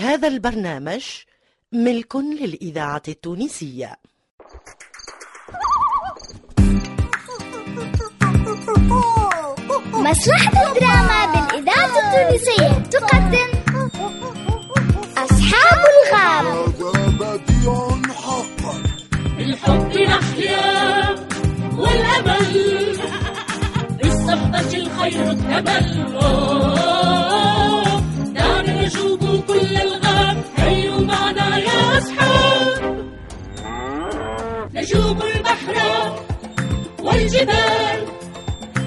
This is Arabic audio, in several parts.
هذا البرنامج ملك للإذاعة التونسية. مسرحة الدراما بالإذاعة التونسية تقدم أصحاب الغاب بالحب نحيا والأمل بالصحبة الخير آه، تنسوا كل الغاب. معنا يا أصحاب. البحر والجبال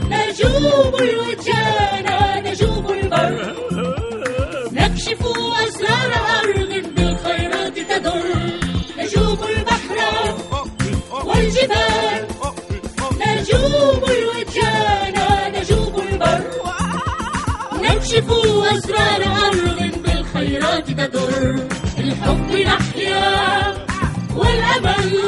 نجوب الوجال. تدر الحب نحيا والأمل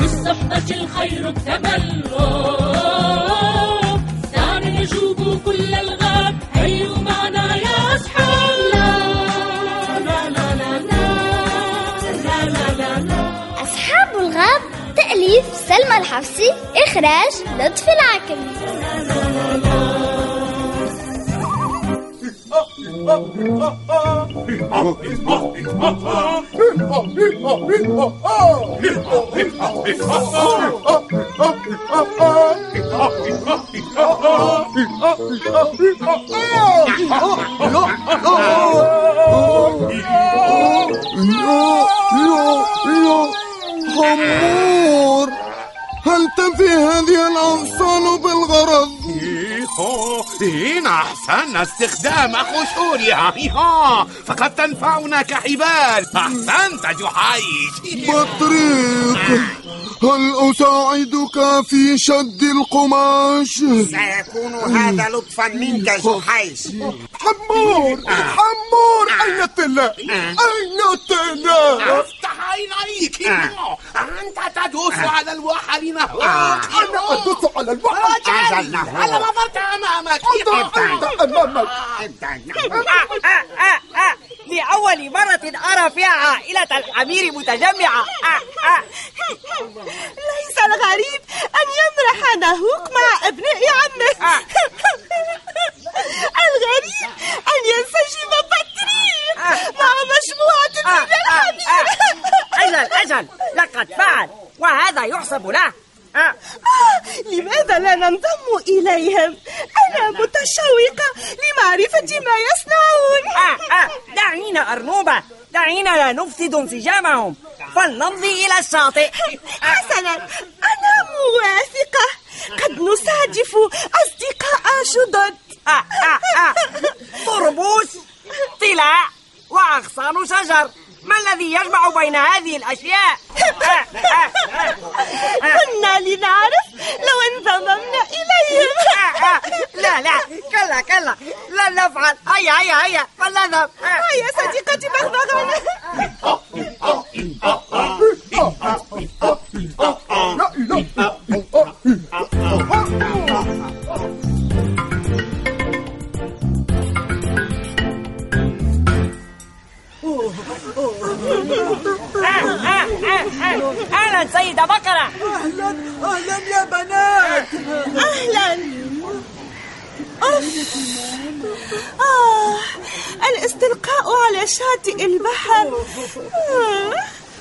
بالصحبة الخير اكتمل آه، دعنا نجوب كل الغاب هيا معنا يا أصحاب لا لا لا لا لا لا لا لا لا أصحاب الغاب تأليف سلمى الحفصي إخراج لطفي العكري خمور هل تنفي هذه الأغصان بالغرض؟ إيه أحسن استخدام قشورها فقد تنفعنا كحبال أحسنت جحيش بطريق هل أساعدك في شد القماش؟ سيكون هذا لطفا منك جحيش حمور حمور أين التلة؟ أين التلة؟ أفتح عينيك. أنت تدوس على الوحل نهوك. أنا أدوس على الوحل. أجل على نظرت أمامك. أنت أمامك. لأول مرة أرى فيها عائلة الحمير متجمعة آه، آه. ليس الغريب أن يمرح ناهوك مع أبناء عمه آه. الغريب أن ينسجم بطريق آه. مع مجموعة آه، من آه، الحمير آه. أجل أجل لقد فعل وهذا يحسب له آه. آه، لماذا لا ننضم إليهم؟ أنا متشوقة لمعرفة ما يصنعون آه، آه. دعينا أرنوبة دعينا لا نفسد انسجامهم فلنمضي إلى الشاطئ حسنا أنا موافقة قد نصادف أصدقاء جدد. طربوس طلاء وأغصان شجر ما الذي يجمع بين هذه الأشياء؟ كنا لنعرف لو انضممنا إليهم. لا لا كلا كلا لن نفعل هيا هيا هيا فلنذهب آه. يا صديقتي بغبغانة أهلا سيدة بقرة أهلا أهلا يا بنات. أهلا. آه الاستلقاء على شاطئ البحر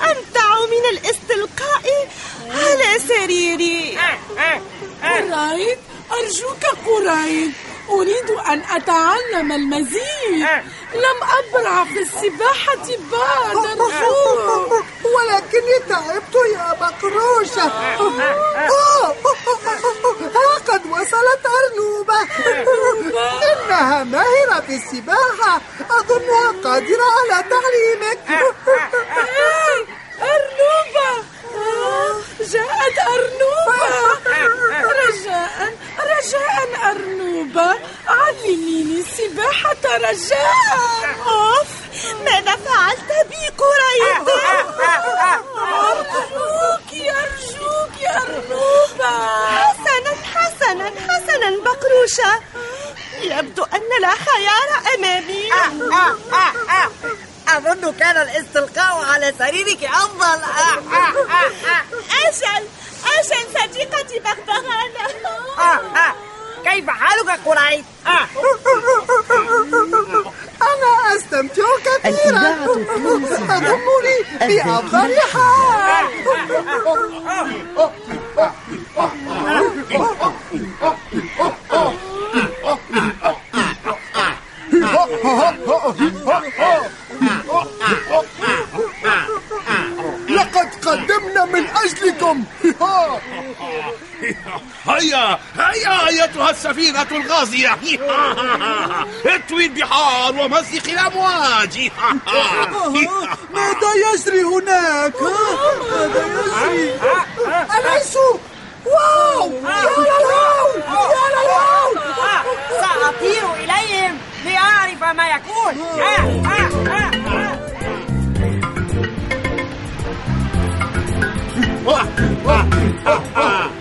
أمتع من الاستلقاء على سريري. أه، أه، أه. قرايد أرجوك قرايد أريد أن أتعلم المزيد. آه. لم أبرع في السباحة بعد الظهر ولكني تعبت يا بقروشة. آه، ها قد وصلت أرنوبة. إنها ماهرة في السباحة. أظنها قادرة على تعليمك أرنوبة آه، جاءت أرنوبة رجاء رجاء أرنوبة علميني السباحة رجاء أوف ماذا فعلت بي قريب أرجوك أرجوك يا أرنوبة حسنا حسنا حسنا بقروشة يبدو أن لا خيار أمامي. أظن كان الاستلقاء على سريرك أفضل. أجل أجل صديقتي بغبغانة آه آه. كيف حالك قريب؟ آه. أنا أستمتع كثيرا الإذاعة التونسية أضمني بأفضل الذاكرة. حال لقد قدمنا من أجلكم هيا هيا أيتها السفينة الغازية اطوي البحار ومزق الأمواج ماذا يجري هناك؟ ماذا يجري؟ أليسوا؟ واو! يا للاو! يا للاو! سأطير إليهم لأعرف ما يكون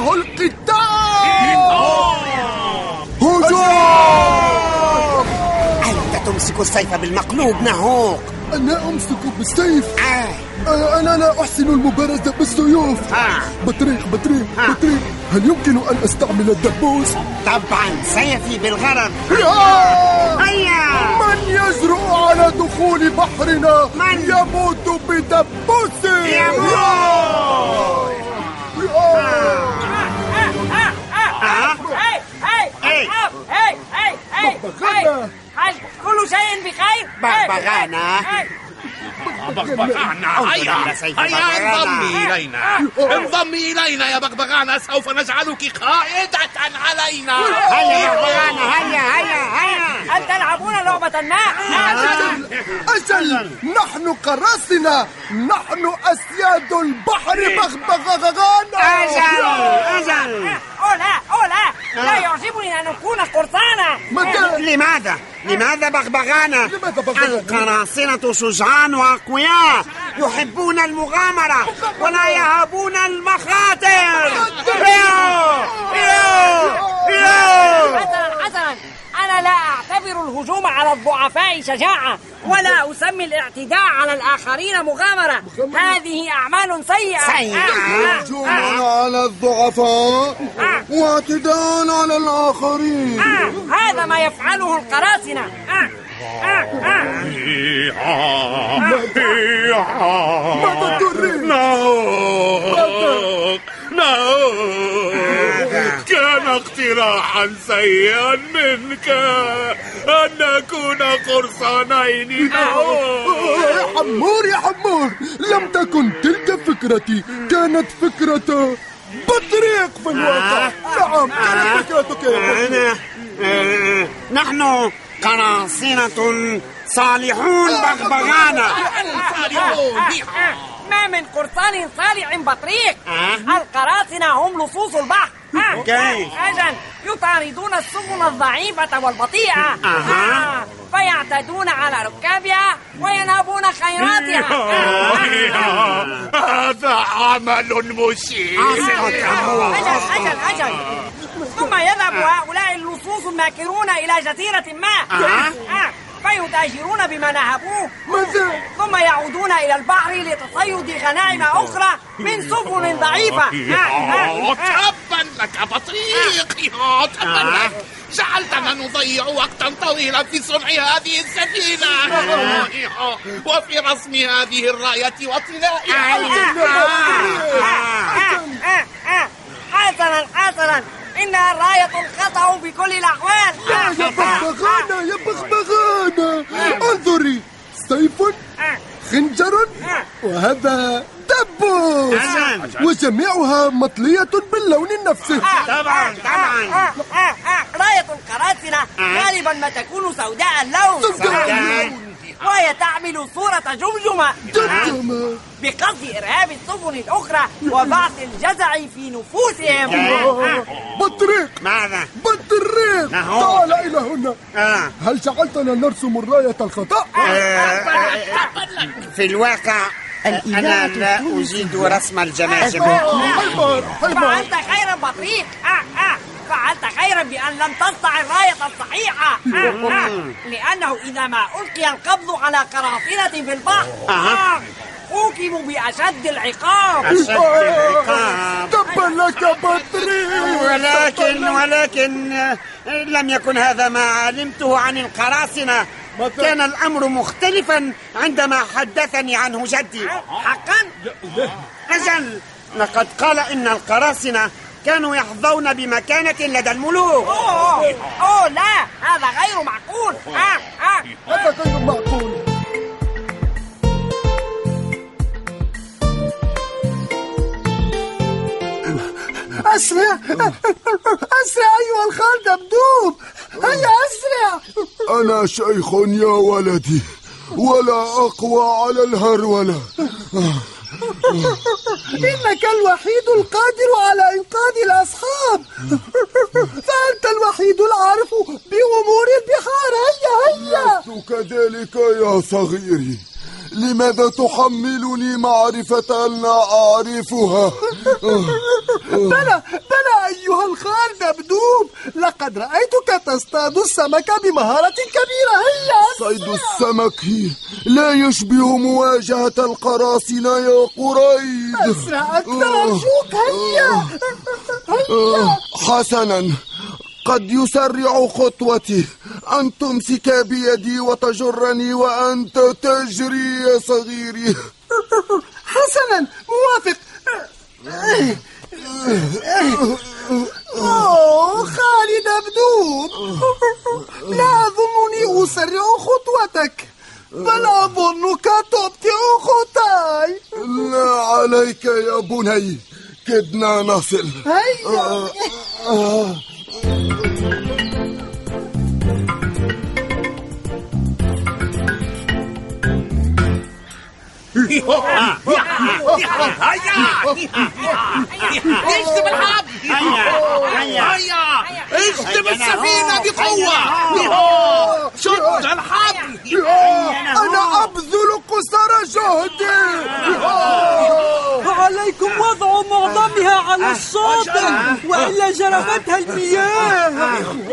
فإنه القتال هجوم أنت تمسك السيف بالمقلوب نهوك أنا أمسك بالسيف آه. آه، أنا لا أحسن المبارزة بالسيوف آه. بطريق بطريق آه. بطريق هل يمكن أن أستعمل الدبوس؟ طبعا سيفي بالغرض يا! هيا من يجرؤ على دخول بحرنا من؟ يموت بدبوسه يموت. بغبغانة. هاي كل شيء بخير. بغبغانة. بغبغانة هيا هيا. انضمي إلينا. انضمي إلينا يا بغبغانة سوف نجعلك قائدة علينا. هيا بغبغانة هيا هيا هيا. هل تلعبون لعبة ما؟ أجل نحن قراصنة نحن أسياد البحر بغبغانا أجل أجل. أو لا أو لا لا يعجبني أن أكون قرصانا ماذا؟ لماذا؟ لماذا بغبغانة؟ لماذا بغبغانة؟ القراصنة شجعان وأقوياء يحبون المغامرة ولا يهابون المخاطر. يو يو يو حسنا حسنا أنا لا أعتبر الهجوم على الضعفاء شجاعة ولا أسمي الاعتداء على الآخرين مغامرة. هذه أعمال سيئة. سيئة. آه، آه، هجوم آه، على الضعفاء واعتداء على الآخرين. آه، هذا ما يفعله القراصنة. ماذا تريد؟ ناوك كان اقتراحا سيئا منك. أن نكون قرصانين يا حمور يا حمور. لم تكن تلك فكرتي. كانت فكرة بطريق في الواقع. نعم كانت فكرتك يا بطريق أنا آه، نحن قراصنة صالحون بغبغانة ما من قرصان صالع بطريق. آه. القراصنة هم لصوص البحر. آه. كيف؟ أجل يطاردون السفن الضعيفة والبطيئة أها. آه. فيعتدون على ركابها وينهبون خيراتها آه. آه. هذا عمل مشين أجل أجل أجل ثم يذهب هؤلاء اللصوص الماكرون إلى جزيرة ما. آه. فيتاجرون بما نهبوه؟ ثم يعودون إلى البحر لتصيد غنائم أخرى من سفن ضعيفة آه، آه، آه. لك بطريق يا تبا لك جعلتنا نضيع وقتا طويلا في صنع هذه السفينة. وفي رسم هذه الراية وطلائها حسنا حسنا إنها الراية الخطأ بكل الأحوال. يا بغبغانة يا بغبغانة انظري سيف خنجر وهذا دبوس. أجل. وجميعها مطلية باللون نفسه طبعا طبعا. راية القراصنة غالبا ما تكون سوداء اللون. سوداء. وهي تعمل صورة جمجمة. جمجمة. بقصد إرهاب السفن الأخرى وبعث الجزع في نفوسهم. بطريق. ماذا؟ بطريق. تعال إلى هنا. آه. هل جعلتنا نرسم الراية الخطأ؟ في الواقع أنا لا أجيد رسم الجماجم فعلت خيرا بطريق آه، آه. فعلت خيرا بأن لم تصنع الراية الصحيحة. لأنه إذا ما ألقي القبض على قراصنة في البحر حوكموا بأشد العقاب. أشد العقاب. تبا لك بطريق ولكن ولكن لم يكن هذا ما علمته عن القراصنة. كان الأمر مختلفا عندما حدثني عنه جدي. حقا؟ أجل لقد قال إن القراصنة كانوا يحظون بمكانة لدى الملوك. أوه, أوه لا هذا غير معقول. آه آه. هذا غير معقول أسرع أسرع أيها الخال دبدوب هيا أسرع. أنا شيخ يا ولدي ولا أقوى على الهرولة. إنك الوحيد القادر على إنقاذ الأصحاب. فأنت الوحيد العارف بأمور البحار. هيا هيا. لست كذلك يا صغيري. لماذا تحملني معرفة لا أعرفها؟ بلى بلى أيها الخال دبدوب لقد رأيتك تصطاد السمك بمهارة كبيرة. هيا. صيد السمك لا يشبه مواجهة القراصنة يا قريب أسرع أكثر. أرجوك هيا هيا. حسنا قد يسرع خطوتي. أن تمسك بيدي وتجرني وأنت تجري يا صغيري. حسنا موافق. أوه خالد دبدوب لا أظنني أسرع خطوتك بل أظنك تبطئ خطاي. لا عليك يا بني كدنا نصل. هيا. اشتم الحب اشتم السفينة بقوة شد الحبل أنا أبذل قصارى جهدي عليكم وضع معظمها على الشاطئ وإلا جرفتها المياه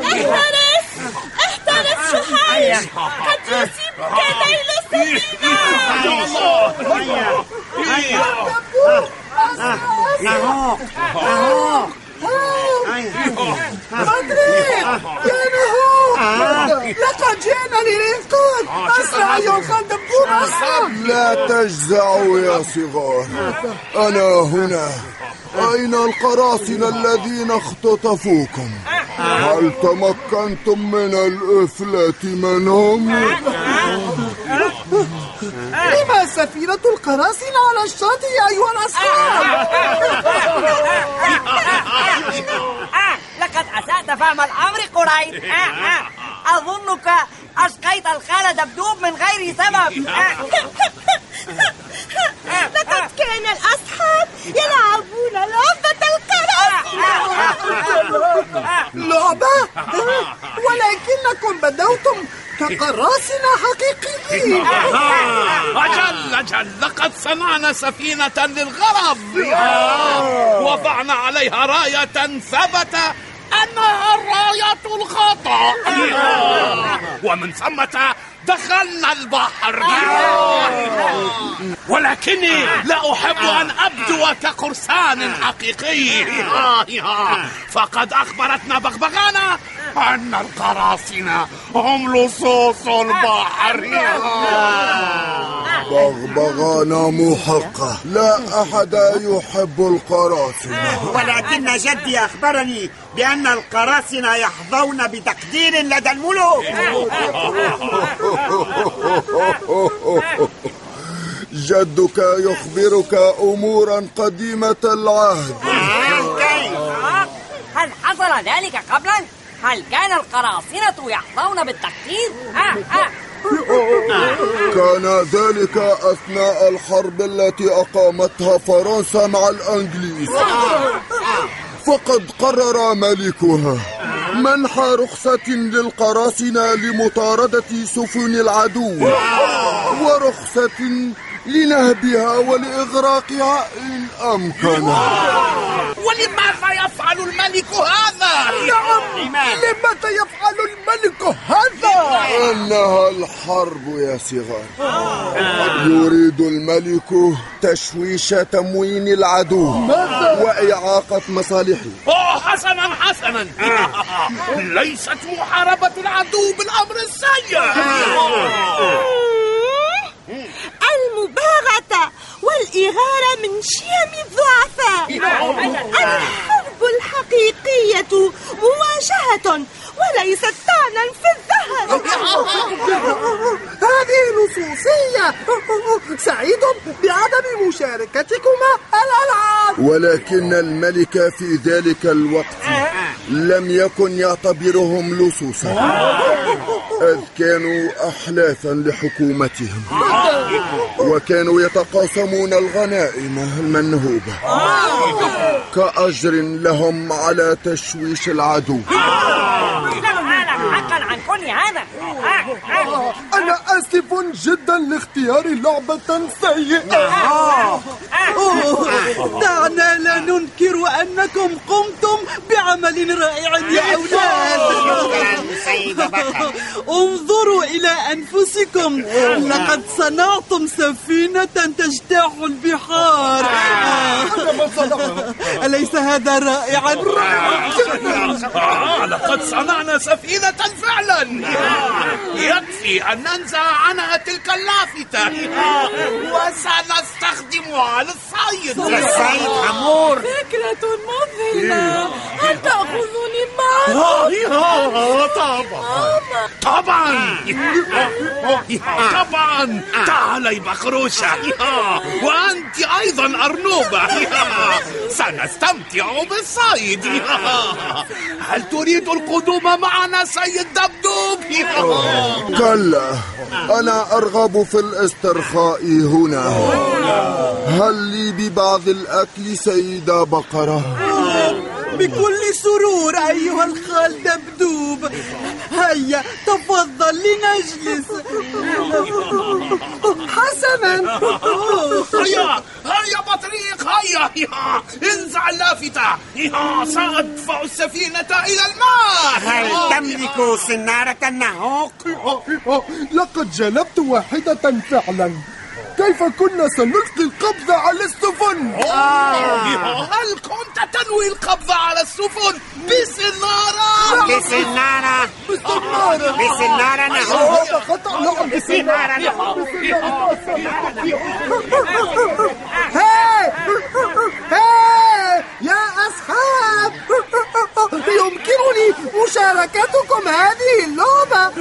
أحترس احترس شحيش قد يصيبك يا لقد جئنا للإنقاذ أسرع أيها أسرع. لا تجزعوا يا صغار. أنا هنا أين القراصنة الذين اختطفوكم هل تمكنتم من الإفلات منهم؟ لما سفينة القراصنة على الشاطئ أيها الأصحاب؟ لقد أسأت فهم الأمر قريب. أظنك أسقيت الخال دبدوب من غير سبب. لقد كان الأصحاب يلعبون لعبة القراصنة. لعبة؟ ولكنكم بدوتم كقراصنة حقيقيين. أجل أجل. لقد صنعنا سفينة للغرض. وضعنا عليها راية ثبت أنها الراية الخطأ ومن ثمة دخلنا البحر. ولكني لا أحب أن أبدو كقرصان حقيقي. فقد أخبرتنا بغبغانا أن القراصنة هم لصوص البحر. بغبغانة محقة. لا أحد يحب القراصنة. ولكن جدي أخبرني بأن القراصنة يحظون بتقدير لدى الملوك. جدك يخبرك أمورا قديمة العهد. هل حصل ذلك قبلا؟ هل كان القراصنة يحظون بالتقدير؟ ها ها كان ذلك أثناء الحرب التي أقامتها فرنسا مع الأنجليز. فقد قرر ملكها منح رخصة للقراصنة لمطاردة سفن العدو ورخصة لنهبها ولإغراقها إن أمكن ولماذا يفعل الملك هذا؟ نعم. لماذا يفعل الملك هذا؟ إنها الحرب يا صغار. يريد الملك تشويش تموين العدو وإعاقة مصالحه. أوه حسنا حسنا. ليست محاربة العدو بالأمر السيء. المباغتة والإغارة من شيم الضعفاء الحرب الحقيقية مواجهة وليست طعنا في الظهر هذه لصوصية سعيد بعدم مشاركتكما الألعاب. ولكن الملك في ذلك الوقت لم يكن يعتبرهم لصوصا. إذ كانوا أحلافا لحكومتهم. وكانوا يتقاسمون الغنائم المنهوبة. كأجر لهم على تشويش العدو. أنا آسف جدا لاختيار لعبة سيئة. دعنا لا ننكر أنكم قمتم بعمل رائع يا أولاد. انظروا إلى أنفسكم. لقد صنعتم سفينة تجتاح البحار. أليس هذا رائعا؟ آه لقد صنعنا سفينة فعلا. يكفي أن ننزع عنها تلك اللافتة. وسنستخدمها للصيد. السيد حمور. فكرة مذهلة هل تأخذني معك؟ طبعا. طبعا. طبعا. تعالي بخروشة وأنت أيضا أرنوبة. سنستمتع بالصيد. هل تريد القدوم معنا سيد دبدوب؟ كلا أنا أرغب في الاسترخاء هنا. هل لي ببعض الأكل سيدة بقرة؟ بكل سرور أيها الخال دبدوب هيا تفضل لنجلس. حسنا. هيا هيا بطريق هيا هيا. انزع اللافتة. هيا سأدفع السفينة إلى الماء. هل تملك سنارة النهوق؟ لقد جلبت واحدة فعلا. كيف كنا سنلقي القبض على السفن؟ هل تنوي القبض على السفن. بسنارة؟ بسنارة. بسنارة. خطأ نعم بسنارة نهوق هاي هاي يا أصحاب. يمكنني مشاركتكم هذه اللعبة.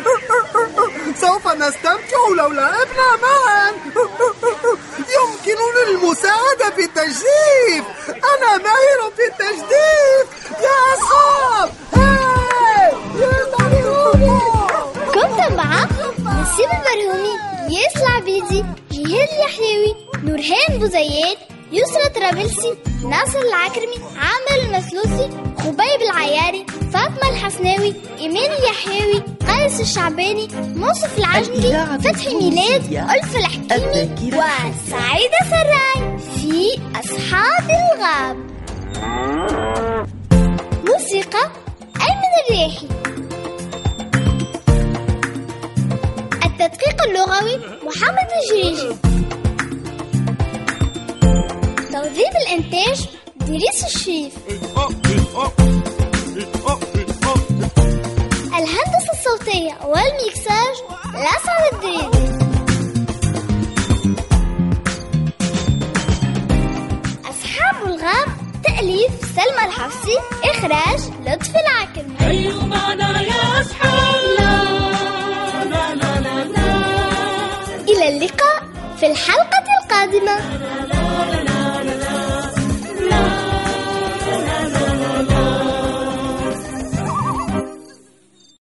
سوف نستمتع لو لعبنا معا. يمكنني المساعدة في التجديف أنا ماهر في التجديف يا أصحاب كنت مع نسيب البرهومي ياس العبيدي جهاد اليحيوي نورهان بوزيات يسرى طرابلسي ناصر العكرمي عامر المسلوسي خبيب العياري فاطمة الحسناوي إيمان اليحيوي قيس الشعباني منصف العجمي فتحي ميلاد ألف الحكيمي. وسعيدة سراي في أصحاب الغاب. موسيقى أيمن الريحي. التدقيق اللغوي محمد الجريجي. توظيف الإنتاج دريس الشريف. الهندسة الصوتية والميكساج الأسعد الدريدي أصحاب الغاب تأليف سلمى الحفصي إخراج لطفي العكرمي هيا معنا يا أصحاب لا لا لا لا إلى اللقاء في الحلقة القادمة.